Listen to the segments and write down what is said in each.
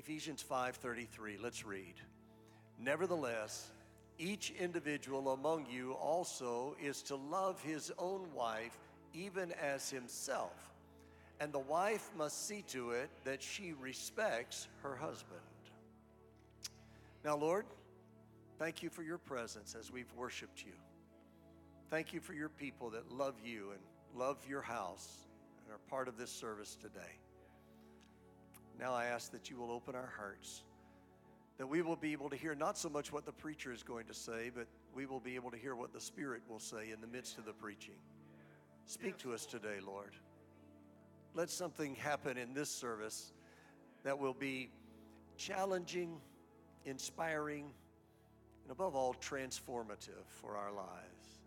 Ephesians 5:33. Let's read. Nevertheless, each individual among you also is to love his own wife even as himself, and the wife must see to it that she respects her husband. Now, Lord, thank you for your presence as we've worshiped you. Thank you for your people that love you and love your house and are part of this service today. Now I ask that you will open our hearts, that we will be able to hear not so much what the preacher is going to say, but we will be able to hear what the Spirit will say in the midst of the preaching. Speak to us today, Lord. Let something happen in this service that will be challenging, inspiring, and above all, transformative for our lives.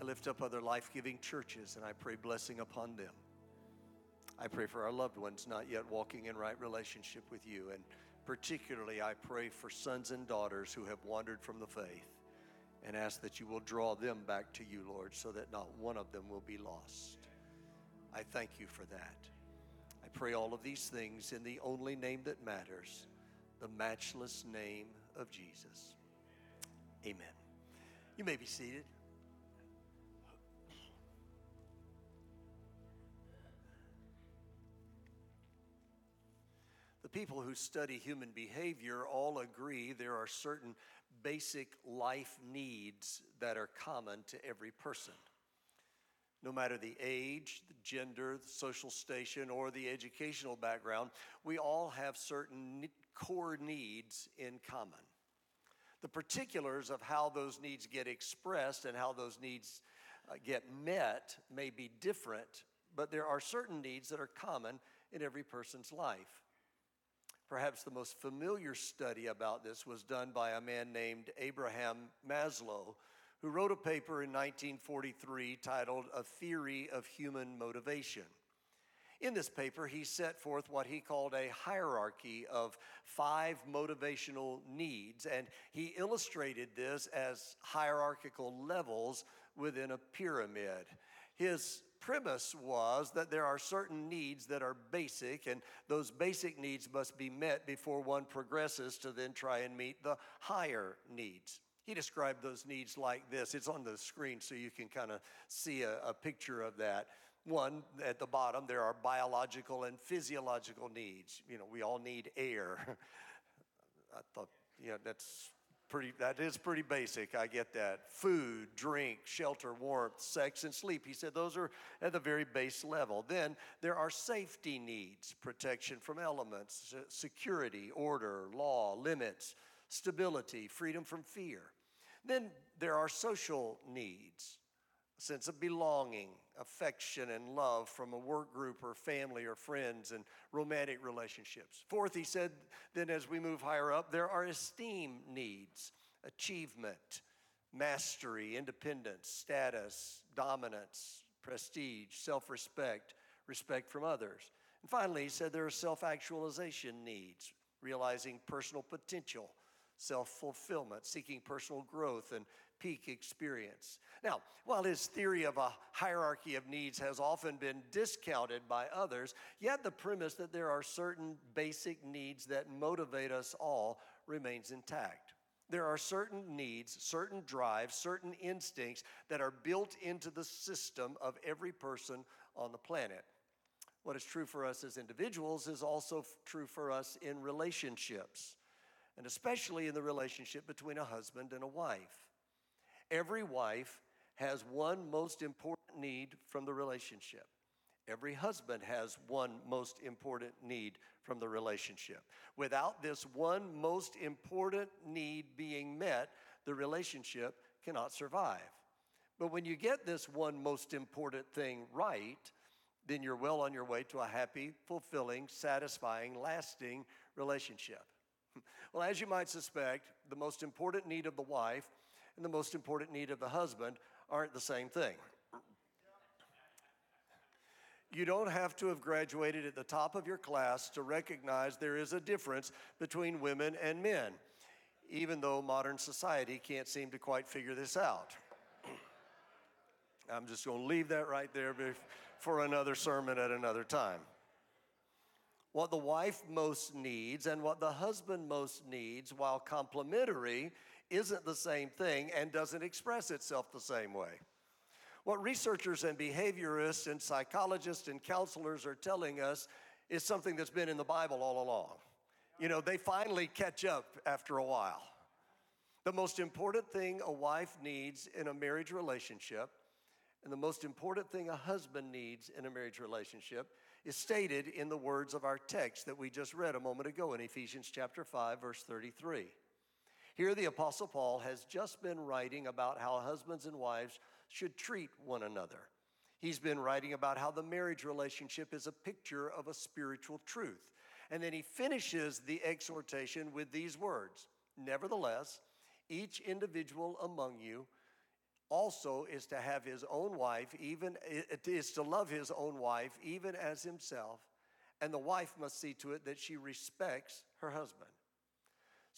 I lift up other life giving churches and I pray blessing upon them. I pray for our loved ones not yet walking in right relationship with you. And particularly, I pray for sons and daughters who have wandered from the faith and ask that you will draw them back to you, Lord, so that not one of them will be lost. I thank you for that. I pray all of these things in the only name that matters, the matchless name of Jesus. Amen. You may be seated. The people who study human behavior all agree there are certain basic life needs that are common to every person. No matter the age, the gender, the social station, or the educational background, we all have certain core needs in common. The particulars of how those needs get expressed and how those needs uh, get met may be different, but there are certain needs that are common in every person's life. Perhaps the most familiar study about this was done by a man named Abraham Maslow, who wrote a paper in 1943 titled A Theory of Human Motivation. In this paper, he set forth what he called a hierarchy of five motivational needs, and he illustrated this as hierarchical levels within a pyramid. His premise was that there are certain needs that are basic, and those basic needs must be met before one progresses to then try and meet the higher needs. He described those needs like this. It's on the screen so you can kind of see a, a picture of that. One, at the bottom, there are biological and physiological needs. You know, we all need air. I thought, you know, that's pretty that is pretty basic i get that. Food drink shelter warmth sex and sleep. He said those are at the very base level. Then there are safety needs protection from elements security order law limits stability freedom from fear. Then there are social needs sense of belonging, affection, and love from a work group or family or friends and romantic relationships. Fourth, he said, then as we move higher up, there are esteem needs, achievement, mastery, independence, status, dominance, prestige, self respect, respect from others. And finally, he said there are self actualization needs, realizing personal potential, self fulfillment, seeking personal growth, and peak experience. Now, while his theory of a hierarchy of needs has often been discounted by others, yet the premise that there are certain basic needs that motivate us all remains intact. There are certain needs, certain drives, certain instincts that are built into the system of every person on the planet. What is true for us as individuals is also true for us in relationships, and especially in the relationship between a husband and a wife. Every wife has one most important need from the relationship. Every husband has one most important need from the relationship. Without this one most important need being met, the relationship cannot survive. But when you get this one most important thing right, then you're well on your way to a happy, fulfilling, satisfying, lasting relationship. Well, as you might suspect, the most important need of the wife and the most important need of the husband aren't the same thing. You don't have to have graduated at the top of your class to recognize there is a difference between women and men, even though modern society can't seem to quite figure this out. I'm just going to leave that right there for another sermon at another time. what the wife most needs and what the husband most needs, while complementary, isn't the same thing and doesn't express itself the same way. What researchers and behaviorists and psychologists and counselors are telling us is something that's been in the Bible all along. You know, they finally catch up after a while. The most important thing a wife needs in a marriage relationship, and the most important thing a husband needs in a marriage relationship, is stated in the words of our text that we just read a moment ago in Ephesians chapter 5 verse 33. Here the apostle Paul has just been writing about how husbands and wives should treat one another. He's been writing about how the marriage relationship is a picture of a spiritual truth. And then he finishes the exhortation with these words Nevertheless, each individual among you also is to have his own wife, even is to love his own wife, even as himself, and the wife must see to it that she respects her husband.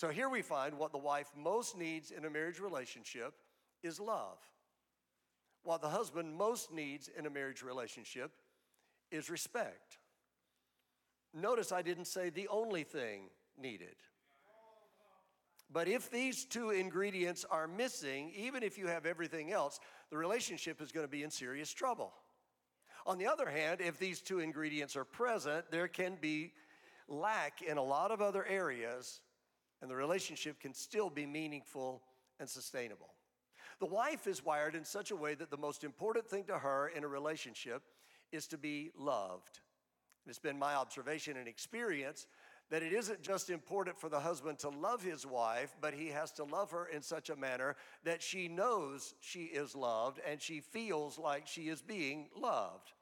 So here we find what the wife most needs in a marriage relationship is love. What the husband most needs in a marriage relationship is respect. Notice I didn't say the only thing needed. But if these two ingredients are missing, even if you have everything else, the relationship is going to be in serious trouble. On the other hand, if these two ingredients are present, there can be lack in a lot of other areas, and the relationship can still be meaningful and sustainable. The wife is wired in such a way that the most important thing to her in a relationship is to be loved. It's been my observation and experience that it isn't just important for the husband to love his wife, but he has to love her in such a manner that she knows she is loved and she feels like she is being loved.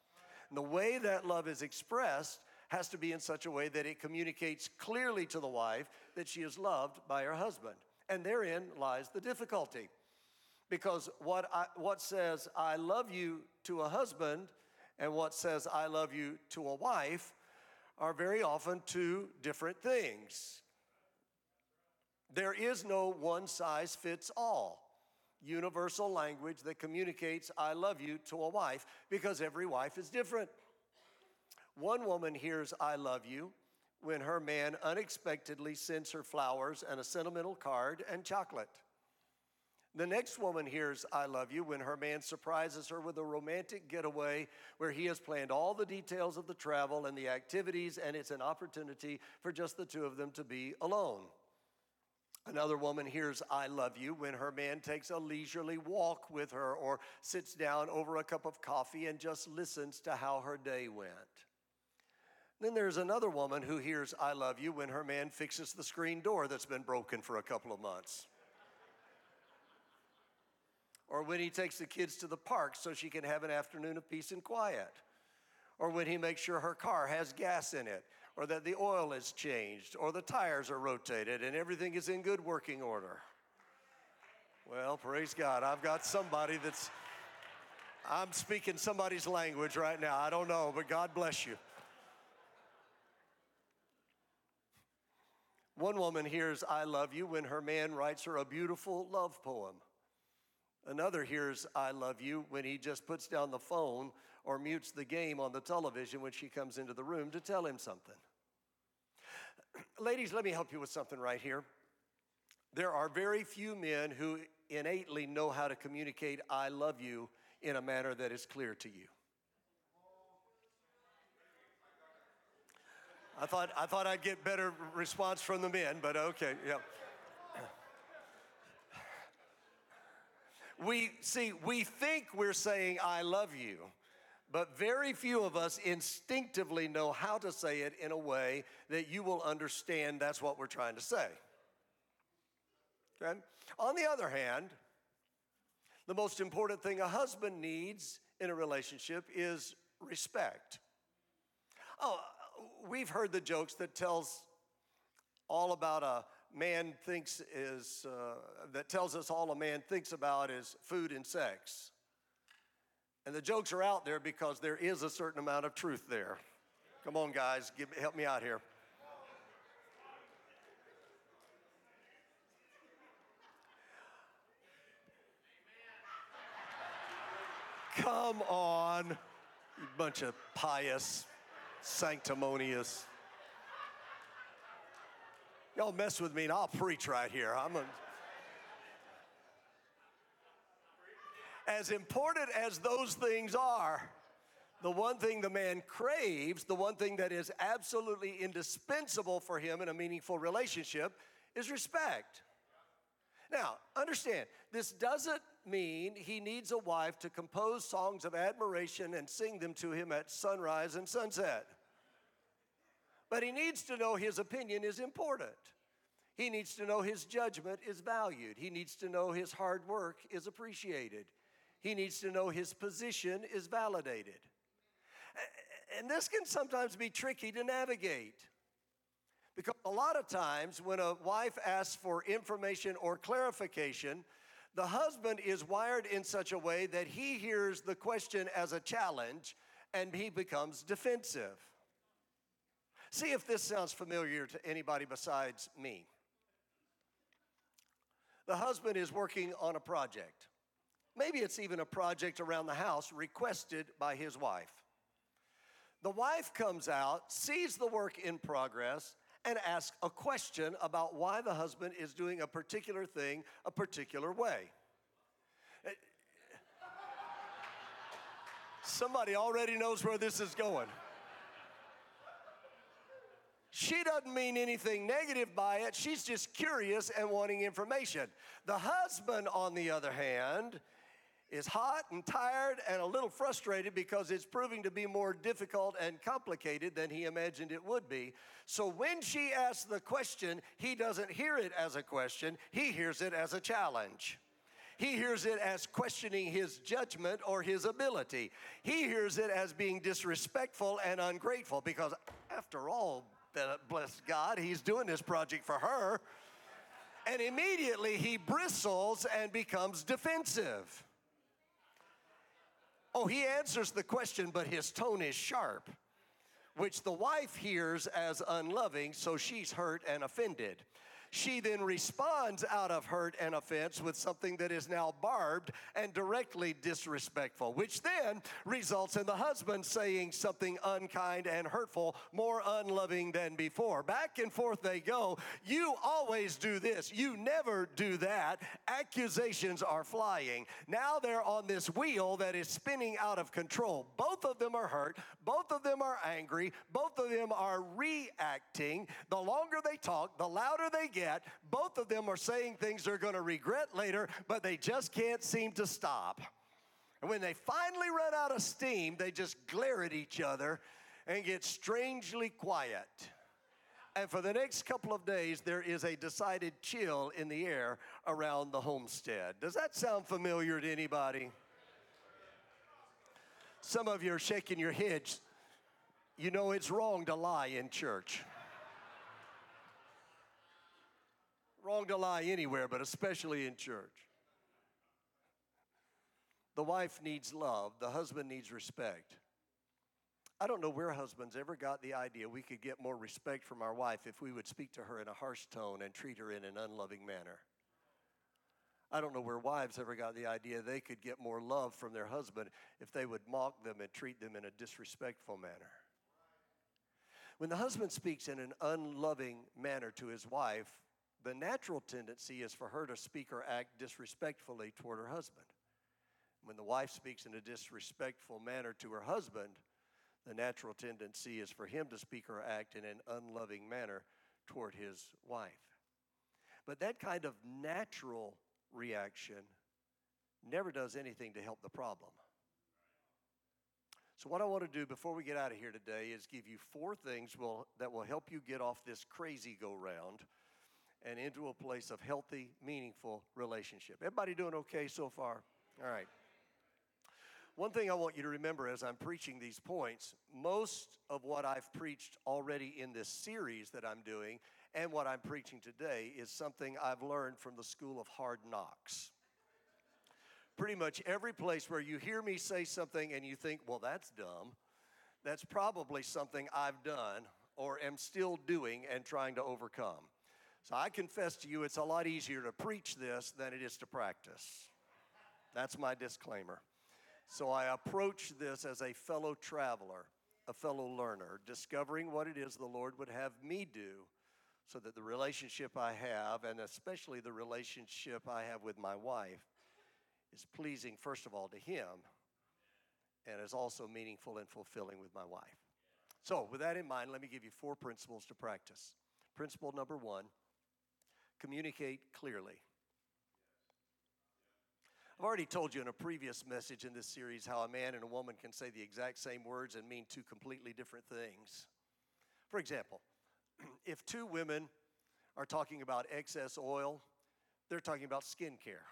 And the way that love is expressed has to be in such a way that it communicates clearly to the wife that she is loved by her husband. And therein lies the difficulty. Because what, I, what says, I love you to a husband, and what says, I love you to a wife are very often two different things. There is no one size fits all universal language that communicates I love you to a wife because every wife is different. One woman hears I love you when her man unexpectedly sends her flowers and a sentimental card and chocolate. The next woman hears I love you when her man surprises her with a romantic getaway where he has planned all the details of the travel and the activities, and it's an opportunity for just the two of them to be alone. Another woman hears I love you when her man takes a leisurely walk with her or sits down over a cup of coffee and just listens to how her day went. Then there's another woman who hears I love you when her man fixes the screen door that's been broken for a couple of months or when he takes the kids to the park so she can have an afternoon of peace and quiet, or when he makes sure her car has gas in it, or that the oil is changed, or the tires are rotated and everything is in good working order. Well, praise God. I've got somebody that's, I'm speaking somebody's language right now. I don't know, but God bless you. One woman hears, I love you, when her man writes her a beautiful love poem. Another hears I love you when he just puts down the phone or mutes the game on the television when she comes into the room to tell him something. Ladies, let me help you with something right here. There are very few men who innately know how to communicate I love you in a manner that is clear to you. I thought, I thought I'd get better response from the men, but okay, yeah. We see, we think we're saying, I love you, but very few of us instinctively know how to say it in a way that you will understand that's what we're trying to say. Okay? On the other hand, the most important thing a husband needs in a relationship is respect. Oh, we've heard the jokes that tells all about a man thinks is, uh, that tells us all a man thinks about is food and sex. And the jokes are out there because there is a certain amount of truth there. Come on, guys, give, help me out here. Come on, you bunch of pious, sanctimonious. Y'all mess with me and I'll preach right here. I'm a, as important as those things are, the one thing the man craves, the one thing that is absolutely indispensable for him in a meaningful relationship is respect. Now, understand, this doesn't mean he needs a wife to compose songs of admiration and sing them to him at sunrise and sunset. But he needs to know his opinion is important. He needs to know his judgment is valued. He needs to know his hard work is appreciated. He needs to know his position is validated. And this can sometimes be tricky to navigate. Because a lot of times when a wife asks for information or clarification, the husband is wired in such a way that he hears the question as a challenge and he becomes defensive. See if this sounds familiar to anybody besides me. The husband is working on a project. Maybe it's even a project around the house requested by his wife. The wife comes out, sees the work in progress, and asks a question about why the husband is doing a particular thing a particular way. Somebody already knows where this is going. She doesn't mean anything negative by it. She's just curious and wanting information. The husband, on the other hand, is hot and tired and a little frustrated because it's proving to be more difficult and complicated than he imagined it would be. So when she asks the question, he doesn't hear it as a question, he hears it as a challenge. He hears it as questioning his judgment or his ability. He hears it as being disrespectful and ungrateful because, after all, bless God, he's doing this project for her. And immediately he bristles and becomes defensive. Oh, he answers the question, but his tone is sharp, which the wife hears as unloving, so she's hurt and offended. She then responds out of hurt and offense with something that is now barbed and directly disrespectful, which then results in the husband saying something unkind and hurtful, more unloving than before. Back and forth they go. You always do this, you never do that. Accusations are flying. Now they're on this wheel that is spinning out of control. Both of them are hurt, both of them are angry, both of them are reacting. The longer they talk, the louder they get Both of them are saying things they're going to regret later, but they just can't seem to stop. And when they finally run out of steam, they just glare at each other and get strangely quiet. And for the next couple of days, there is a decided chill in the air around the homestead. Does that sound familiar to anybody? Some of you are shaking your heads. You know it's wrong to lie in church. Wrong to lie anywhere, but especially in church. The wife needs love, the husband needs respect. I don't know where husbands ever got the idea we could get more respect from our wife if we would speak to her in a harsh tone and treat her in an unloving manner. I don't know where wives ever got the idea they could get more love from their husband if they would mock them and treat them in a disrespectful manner. When the husband speaks in an unloving manner to his wife, the natural tendency is for her to speak or act disrespectfully toward her husband. When the wife speaks in a disrespectful manner to her husband, the natural tendency is for him to speak or act in an unloving manner toward his wife. But that kind of natural reaction never does anything to help the problem. So, what I want to do before we get out of here today is give you four things will, that will help you get off this crazy go round and into a place of healthy, meaningful relationship. Everybody doing okay so far? All right. One thing I want you to remember as I'm preaching these points, most of what I've preached already in this series that I'm doing and what I'm preaching today is something I've learned from the school of hard knocks. Pretty much every place where you hear me say something and you think, well, that's dumb, that's probably something I've done or am still doing and trying to overcome. So I confess to you, it's a lot easier to preach this than it is to practice. That's my disclaimer. So I approach this as a fellow traveler, a fellow learner, discovering what it is the Lord would have me do so that the relationship I have, and especially the relationship I have with my wife, is pleasing, first of all, to Him and is also meaningful and fulfilling with my wife. So, with that in mind, let me give you four principles to practice. Principle number one communicate clearly. I've already told you in a previous message in this series how a man and a woman can say the exact same words and mean two completely different things. For example, if two women are talking about excess oil, they're talking about skincare.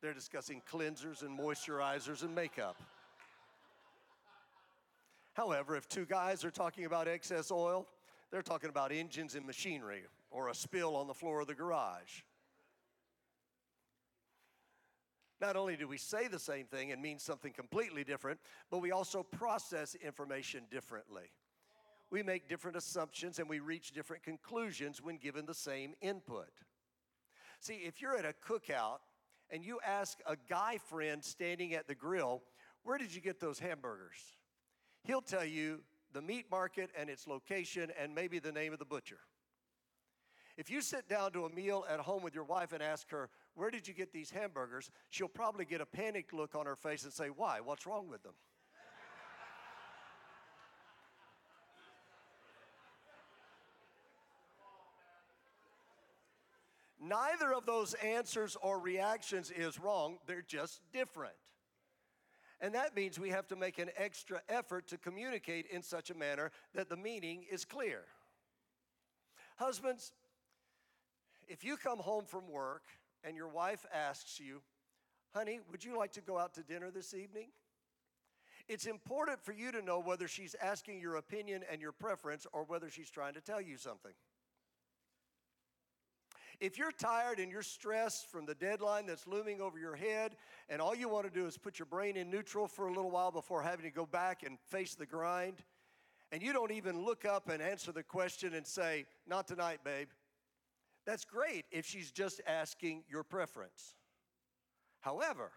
They're discussing cleansers and moisturizers and makeup. However, if two guys are talking about excess oil, they're talking about engines and machinery or a spill on the floor of the garage. Not only do we say the same thing and mean something completely different, but we also process information differently. We make different assumptions and we reach different conclusions when given the same input. See, if you're at a cookout and you ask a guy friend standing at the grill, where did you get those hamburgers? He'll tell you the meat market and its location and maybe the name of the butcher. If you sit down to a meal at home with your wife and ask her, Where did you get these hamburgers? she'll probably get a panicked look on her face and say, Why? What's wrong with them? Neither of those answers or reactions is wrong, they're just different. And that means we have to make an extra effort to communicate in such a manner that the meaning is clear. Husbands, if you come home from work and your wife asks you, honey, would you like to go out to dinner this evening? It's important for you to know whether she's asking your opinion and your preference or whether she's trying to tell you something. If you're tired and you're stressed from the deadline that's looming over your head, and all you want to do is put your brain in neutral for a little while before having to go back and face the grind, and you don't even look up and answer the question and say, Not tonight, babe, that's great if she's just asking your preference. However,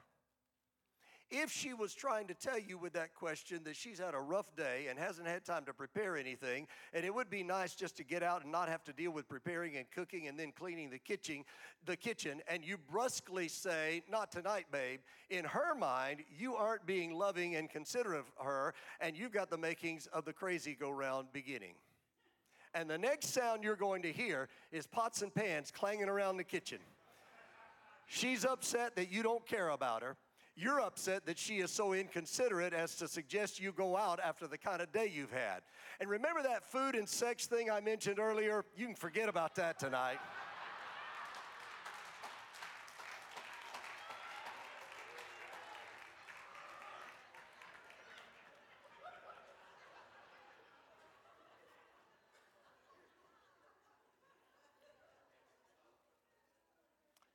if she was trying to tell you with that question that she's had a rough day and hasn't had time to prepare anything, and it would be nice just to get out and not have to deal with preparing and cooking and then cleaning the kitchen, the kitchen, and you brusquely say, "Not tonight, babe," in her mind, you aren't being loving and considerate of her, and you've got the makings of the crazy go round beginning. And the next sound you're going to hear is pots and pans clanging around the kitchen. She's upset that you don't care about her. You're upset that she is so inconsiderate as to suggest you go out after the kind of day you've had. And remember that food and sex thing I mentioned earlier? You can forget about that tonight.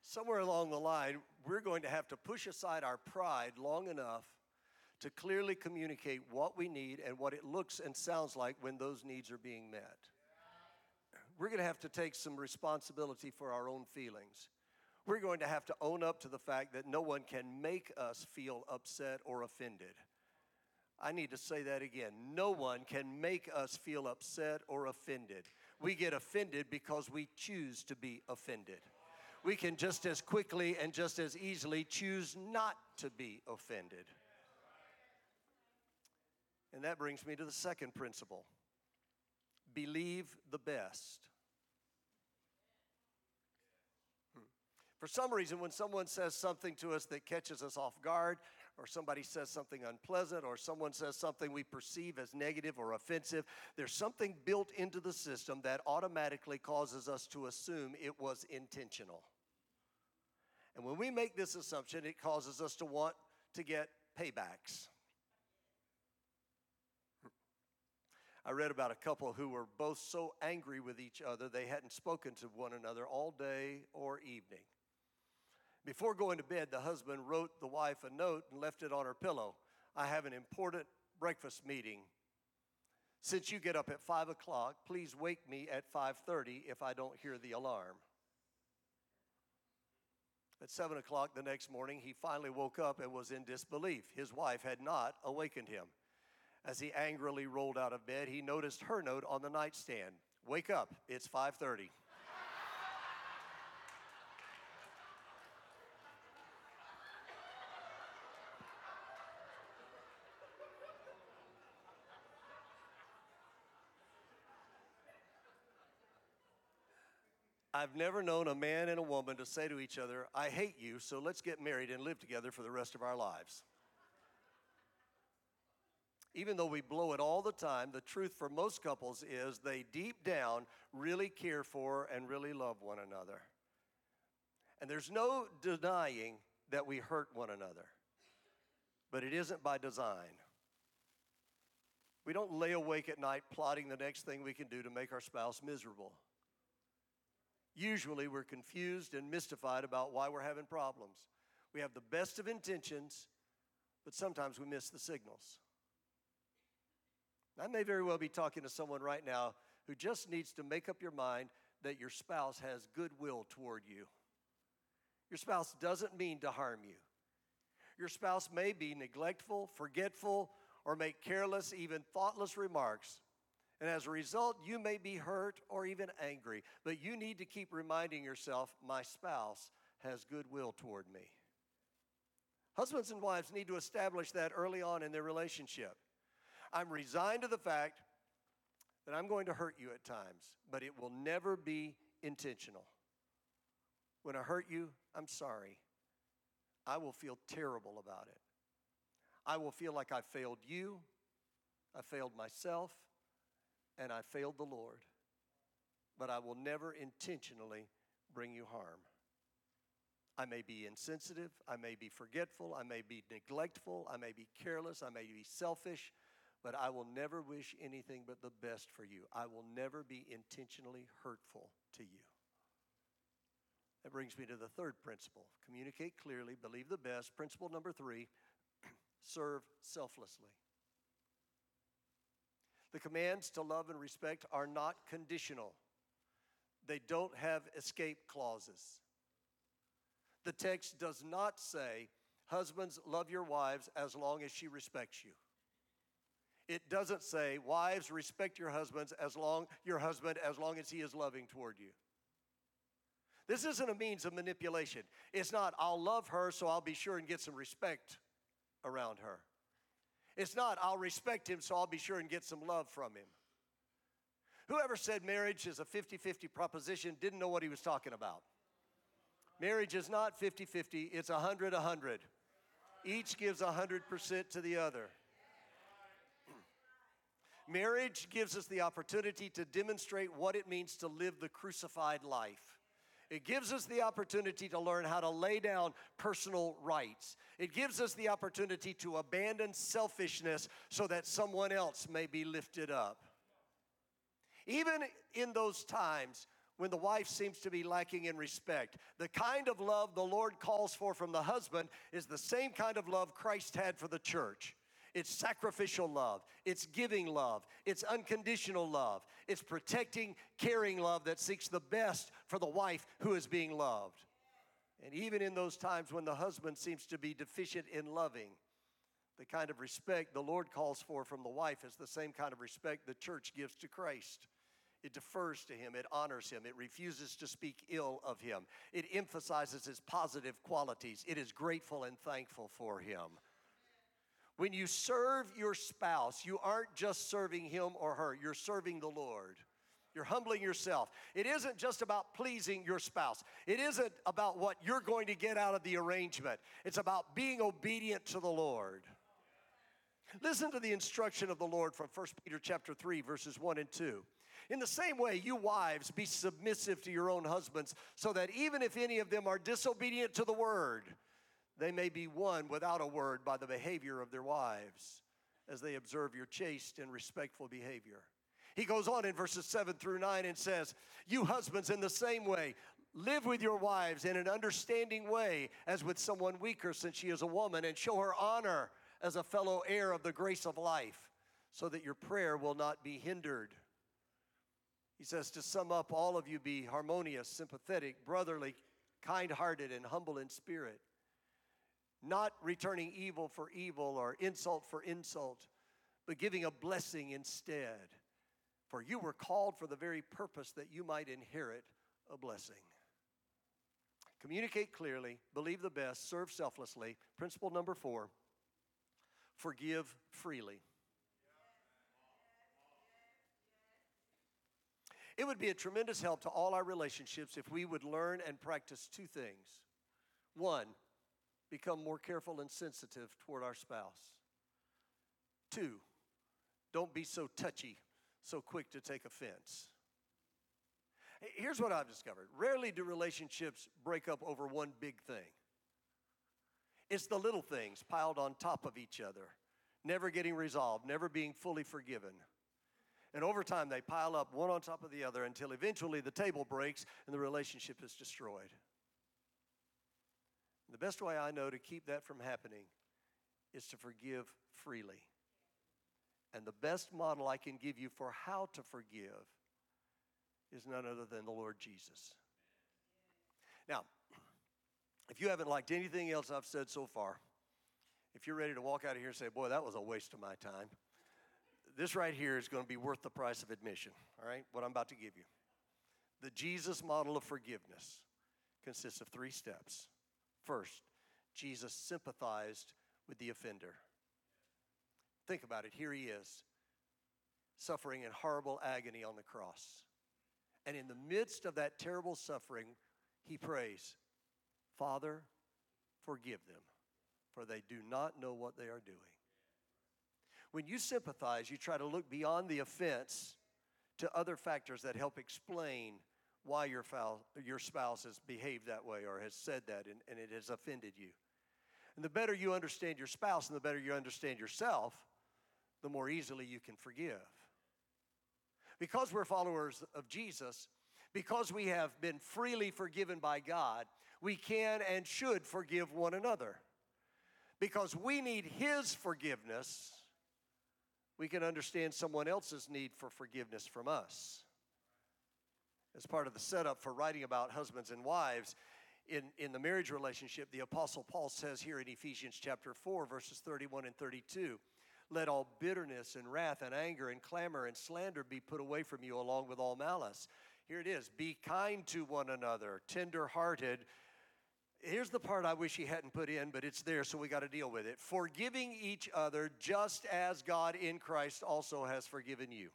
Somewhere along the line, we're going to have to push aside our pride long enough to clearly communicate what we need and what it looks and sounds like when those needs are being met. We're going to have to take some responsibility for our own feelings. We're going to have to own up to the fact that no one can make us feel upset or offended. I need to say that again. No one can make us feel upset or offended. We get offended because we choose to be offended we can just as quickly and just as easily choose not to be offended. And that brings me to the second principle believe the best. Hmm. For some reason, when someone says something to us that catches us off guard, or somebody says something unpleasant, or someone says something we perceive as negative or offensive, there's something built into the system that automatically causes us to assume it was intentional. And when we make this assumption, it causes us to want to get paybacks. I read about a couple who were both so angry with each other they hadn't spoken to one another all day or evening. Before going to bed, the husband wrote the wife a note and left it on her pillow. I have an important breakfast meeting. Since you get up at five o'clock, please wake me at 5:30 if I don't hear the alarm. At seven o'clock the next morning, he finally woke up and was in disbelief. His wife had not awakened him. As he angrily rolled out of bed, he noticed her note on the nightstand Wake up. It's 5:30. I've never known a man and a woman to say to each other, I hate you, so let's get married and live together for the rest of our lives. Even though we blow it all the time, the truth for most couples is they deep down really care for and really love one another. And there's no denying that we hurt one another, but it isn't by design. We don't lay awake at night plotting the next thing we can do to make our spouse miserable. Usually we're confused and mystified about why we're having problems. We have the best of intentions, but sometimes we miss the signals. I may very well be talking to someone right now who just needs to make up your mind that your spouse has goodwill toward you. Your spouse doesn't mean to harm you. Your spouse may be neglectful, forgetful, or make careless, even thoughtless remarks and as a result, you may be hurt or even angry, but you need to keep reminding yourself, my spouse has goodwill toward me. Husbands and wives need to establish that early on in their relationship. I'm resigned to the fact that I'm going to hurt you at times, but it will never be intentional. When I hurt you, I'm sorry. I will feel terrible about it. I will feel like I failed you, I failed myself, and I failed the Lord, but I will never intentionally bring you harm. I may be insensitive, I may be forgetful, I may be neglectful, I may be careless, I may be selfish, but I will never wish anything but the best for you. I will never be intentionally hurtful to you. That brings me to the third principle communicate clearly, believe the best. Principle number three serve selflessly. The commands to love and respect are not conditional, they don't have escape clauses. The text does not say, Husbands, love your wives as long as she respects you. It doesn't say, Wives, respect your husbands as long your husband as long as he is loving toward you. This isn't a means of manipulation. It's not, I'll love her so I'll be sure and get some respect around her. It's not, I'll respect him, so I'll be sure and get some love from him. Whoever said marriage is a 50 50 proposition didn't know what he was talking about. Marriage is not 50 50, it's 100 100. Each gives 100% to the other. Marriage gives us the opportunity to demonstrate what it means to live the crucified life. It gives us the opportunity to learn how to lay down personal rights. It gives us the opportunity to abandon selfishness so that someone else may be lifted up. Even in those times when the wife seems to be lacking in respect, the kind of love the Lord calls for from the husband is the same kind of love Christ had for the church. It's sacrificial love. It's giving love. It's unconditional love. It's protecting, caring love that seeks the best for the wife who is being loved. And even in those times when the husband seems to be deficient in loving, the kind of respect the Lord calls for from the wife is the same kind of respect the church gives to Christ. It defers to him, it honors him, it refuses to speak ill of him, it emphasizes his positive qualities, it is grateful and thankful for him. When you serve your spouse, you aren't just serving him or her, you're serving the Lord. You're humbling yourself. It isn't just about pleasing your spouse. It isn't about what you're going to get out of the arrangement. It's about being obedient to the Lord. Listen to the instruction of the Lord from 1 Peter chapter 3 verses 1 and 2. In the same way, you wives be submissive to your own husbands, so that even if any of them are disobedient to the word, they may be won without a word by the behavior of their wives as they observe your chaste and respectful behavior. He goes on in verses 7 through 9 and says, You husbands, in the same way, live with your wives in an understanding way as with someone weaker, since she is a woman, and show her honor as a fellow heir of the grace of life, so that your prayer will not be hindered. He says, To sum up, all of you be harmonious, sympathetic, brotherly, kind hearted, and humble in spirit not returning evil for evil or insult for insult, but giving a blessing instead. For you were called for the very purpose that you might inherit a blessing. Communicate clearly, believe the best, serve selflessly. Principle number four forgive freely. It would be a tremendous help to all our relationships if we would learn and practice two things. One, become more careful and sensitive toward our spouse. Two, don't be so touchy, so quick to take offense. Here's what I've discovered rarely do relationships break up over one big thing. It's the little things piled on top of each other, never getting resolved, never being fully forgiven. And over time, they pile up one on top of the other until eventually the table breaks and the relationship is destroyed. The best way I know to keep that from happening is to forgive freely. And the best model I can give you for how to forgive is none other than the Lord Jesus. Now, if you haven't liked anything else I've said so far, if you're ready to walk out of here and say, Boy, that was a waste of my time, this right here is going to be worth the price of admission, all right? What I'm about to give you. The Jesus model of forgiveness consists of three steps. First, Jesus sympathized with the offender. Think about it. Here he is, suffering in horrible agony on the cross. And in the midst of that terrible suffering, he prays, Father, forgive them, for they do not know what they are doing. When you sympathize, you try to look beyond the offense to other factors that help explain why your, foul, your spouse has behaved that way or has said that and, and it has offended you. And the better you understand your spouse and the better you understand yourself, the more easily you can forgive. Because we're followers of Jesus, because we have been freely forgiven by God, we can and should forgive one another. Because we need His forgiveness, we can understand someone else's need for forgiveness from us. As part of the setup for writing about husbands and wives, in, in the marriage relationship, the Apostle Paul says here in Ephesians chapter 4, verses 31 and 32 let all bitterness and wrath and anger and clamor and slander be put away from you, along with all malice. Here it is be kind to one another, tender hearted. Here's the part I wish he hadn't put in, but it's there, so we got to deal with it. Forgiving each other just as God in Christ also has forgiven you.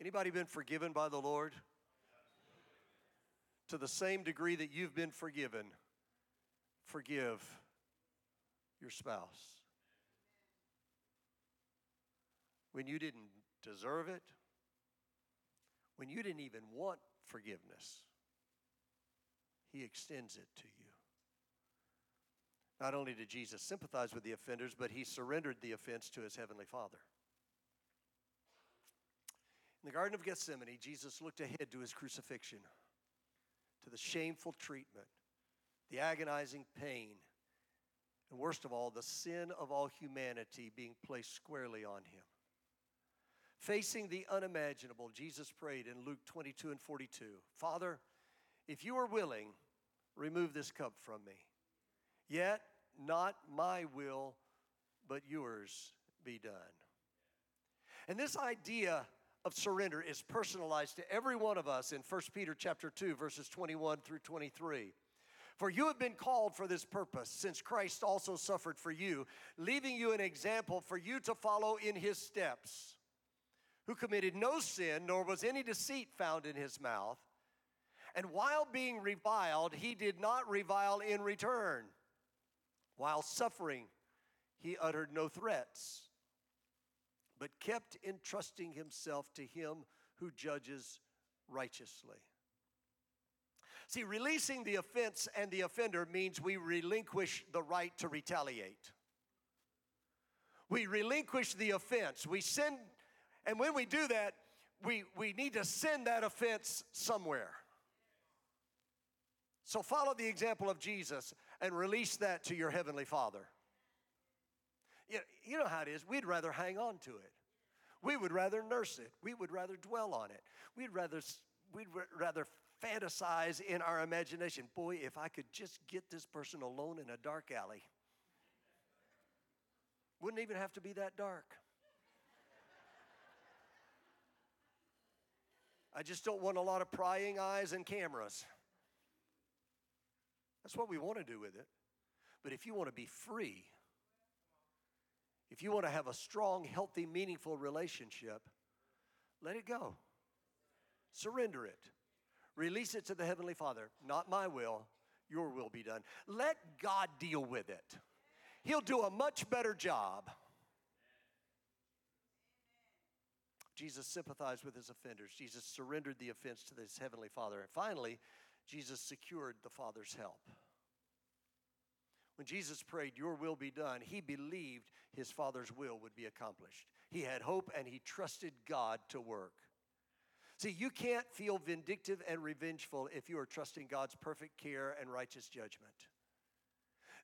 Anybody been forgiven by the Lord? To the same degree that you've been forgiven, forgive your spouse. When you didn't deserve it, when you didn't even want forgiveness, He extends it to you. Not only did Jesus sympathize with the offenders, but He surrendered the offense to His Heavenly Father. In the Garden of Gethsemane, Jesus looked ahead to His crucifixion, to the shameful treatment, the agonizing pain and worst of all, the sin of all humanity being placed squarely on him. Facing the unimaginable, Jesus prayed in Luke 22 and 42 Father, if you are willing, remove this cup from me. Yet, not my will, but yours be done. And this idea of surrender is personalized to every one of us in 1 Peter chapter 2 verses 21 through 23. For you have been called for this purpose, since Christ also suffered for you, leaving you an example for you to follow in his steps, who committed no sin, nor was any deceit found in his mouth. And while being reviled, he did not revile in return. While suffering, he uttered no threats, but kept entrusting himself to him who judges righteously. See, releasing the offense and the offender means we relinquish the right to retaliate. We relinquish the offense. We send, and when we do that, we, we need to send that offense somewhere. So follow the example of Jesus and release that to your Heavenly Father. You know how it is. We'd rather hang on to it. We would rather nurse it. We would rather dwell on it. We'd rather, we'd rather fantasize in our imagination. Boy, if I could just get this person alone in a dark alley, wouldn't even have to be that dark. I just don't want a lot of prying eyes and cameras. That's what we want to do with it. But if you want to be free, if you want to have a strong, healthy, meaningful relationship, let it go. Surrender it. Release it to the Heavenly Father. Not my will, your will be done. Let God deal with it. He'll do a much better job. Jesus sympathized with his offenders. Jesus surrendered the offense to his heavenly Father. And finally, Jesus secured the Father's help. When Jesus prayed, Your will be done, he believed his Father's will would be accomplished. He had hope and he trusted God to work. See, you can't feel vindictive and revengeful if you are trusting God's perfect care and righteous judgment.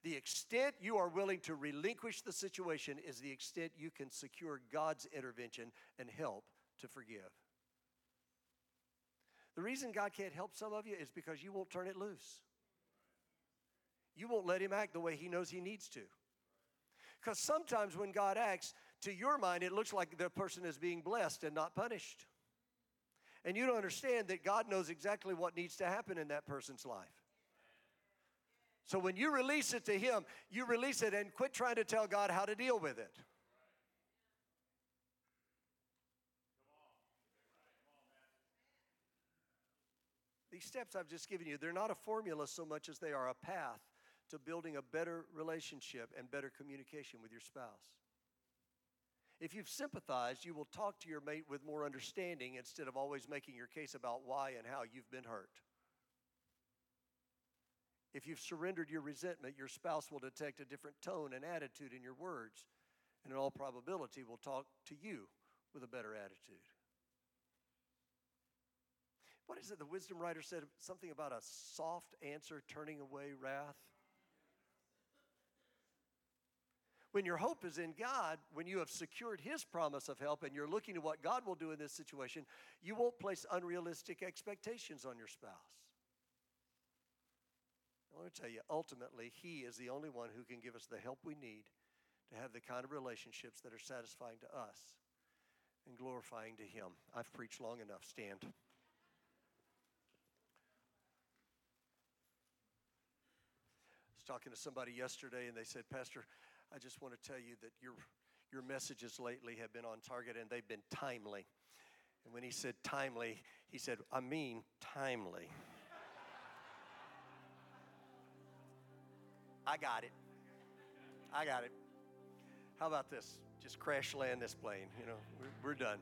The extent you are willing to relinquish the situation is the extent you can secure God's intervention and help to forgive. The reason God can't help some of you is because you won't turn it loose. You won't let Him act the way He knows He needs to. Because sometimes when God acts, to your mind, it looks like the person is being blessed and not punished. And you don't understand that God knows exactly what needs to happen in that person's life. So when you release it to Him, you release it and quit trying to tell God how to deal with it. These steps I've just given you, they're not a formula so much as they are a path to building a better relationship and better communication with your spouse. If you've sympathized, you will talk to your mate with more understanding instead of always making your case about why and how you've been hurt. If you've surrendered your resentment, your spouse will detect a different tone and attitude in your words, and in all probability will talk to you with a better attitude. What is it the wisdom writer said? Something about a soft answer turning away wrath. When your hope is in God, when you have secured His promise of help and you're looking at what God will do in this situation, you won't place unrealistic expectations on your spouse. I want to tell you, ultimately, He is the only one who can give us the help we need to have the kind of relationships that are satisfying to us and glorifying to Him. I've preached long enough. Stand. I was talking to somebody yesterday, and they said, Pastor, I just want to tell you that your, your messages lately have been on target and they've been timely. And when he said timely, he said, I mean timely. I got it. I got it. How about this? Just crash land this plane. You know, we're, we're done.